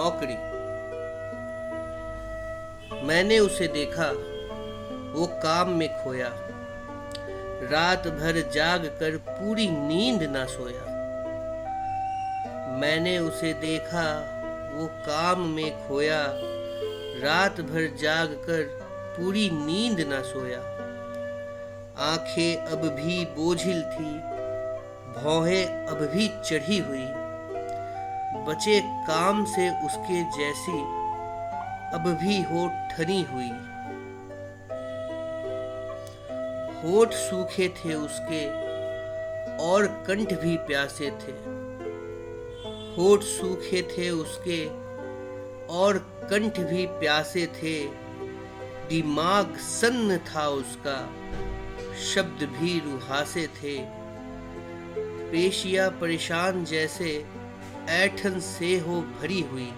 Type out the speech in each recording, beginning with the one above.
नौकरी। मैंने उसे देखा, वो काम में खोया। रात भर जाग कर पूरी नींद ना सोया। मैंने उसे देखा, वो काम में खोया। रात भर जाग कर पूरी नींद ना सोया। आँखें अब भी बोझिल थी, भौहें अब भी चढ़ी हुई। बचे काम से उसके जैसी अब भी हो ठनी हुई। होठ सूखे थे उसके, और कंठ भी प्यासे थे। होठ सूखे थे उसके, और कंठ भी प्यासे थे। दिमाग सन्न था उसका, शब्द भी रुहासे थे। पेशिया परेशान जैसे ऐठन से हो भरी हुई।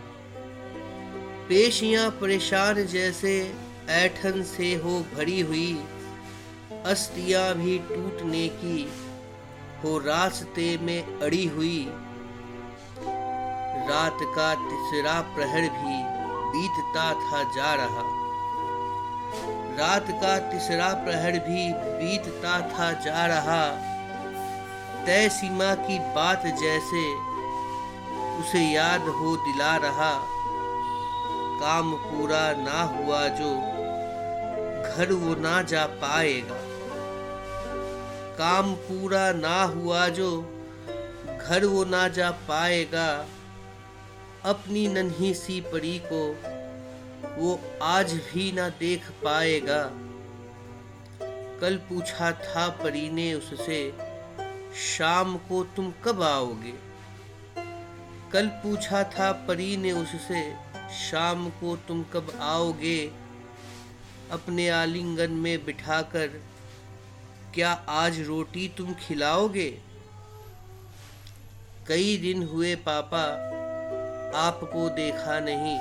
पेशियाँ परेशान जैसे ऐठन से हो भरी हुई। अस्तियाँ भी टूटने की हो रास्ते में अड़ी हुई। रात का तीसरा प्रहर भी बीतता था जा रहा। रात का तीसरा प्रहर भी बीतता था जा रहा। तय सीमा की बात जैसे उसे याद हो दिला रहा। काम पूरा ना हुआ जो घर वो ना जा पाएगा। काम पूरा ना हुआ जो घर वो ना जा पाएगा। अपनी नन्ही सी परी को वो आज भी ना देख पाएगा। कल पूछा था परी ने उससे, शाम को तुम कब आओगे? कल पूछा था परी ने उससे, शाम को तुम कब आओगे? अपने आलिंगन में बिठाकर, क्या आज रोटी तुम खिलाओगे? कई दिन हुए पापा, आपको देखा नहीं।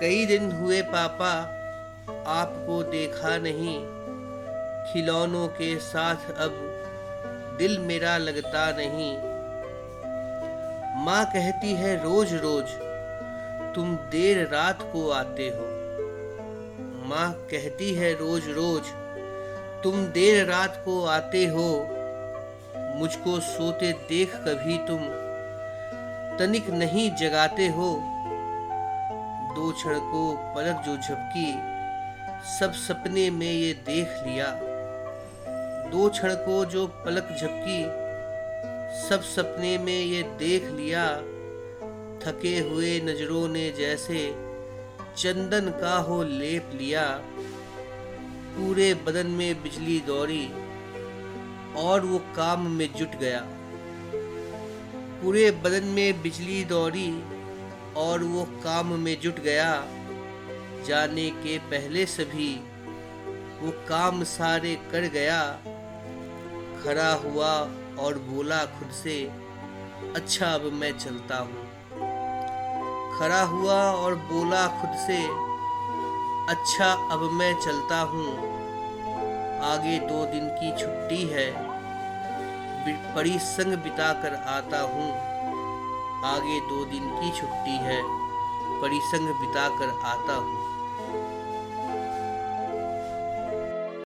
कई दिन हुए पापा, आपको देखा नहीं। खिलौनों के साथ अब दिल मेरा लगता नहीं। माँ कहती है रोज रोज, तुम देर रात को आते हो। माँ कहती है रोज रोज, तुम देर रात को आते हो। मुझको सोते देख कभी तुम तनिक नहीं जगाते हो। दो क्षण को पलक जो झपकी, सब सपने में ये देख लिया। दो क्षण को जो पलक झपकी सब सपने में ये देख लिया, थके हुए नज़रों ने जैसे चंदन का हो लेप लिया। पूरे बदन में बिजली दौड़ी और वो काम में जुट गया। पूरे बदन में बिजली दौड़ी और वो काम में जुट गया। जाने के पहले सभी वो काम सारे कर गया। खड़ा हुआ और बोला खुद से अच्छा अब मैं चलता हूँ। खड़ा हुआ और बोला खुद से अच्छा अब मैं चलता हूँ। आगे दो दिन की छुट्टी है। बड़ी संग बिता कर आता हूँ। आगे दो दिन की छुट्टी है। बड़ी संग बिता कर आता हूँ।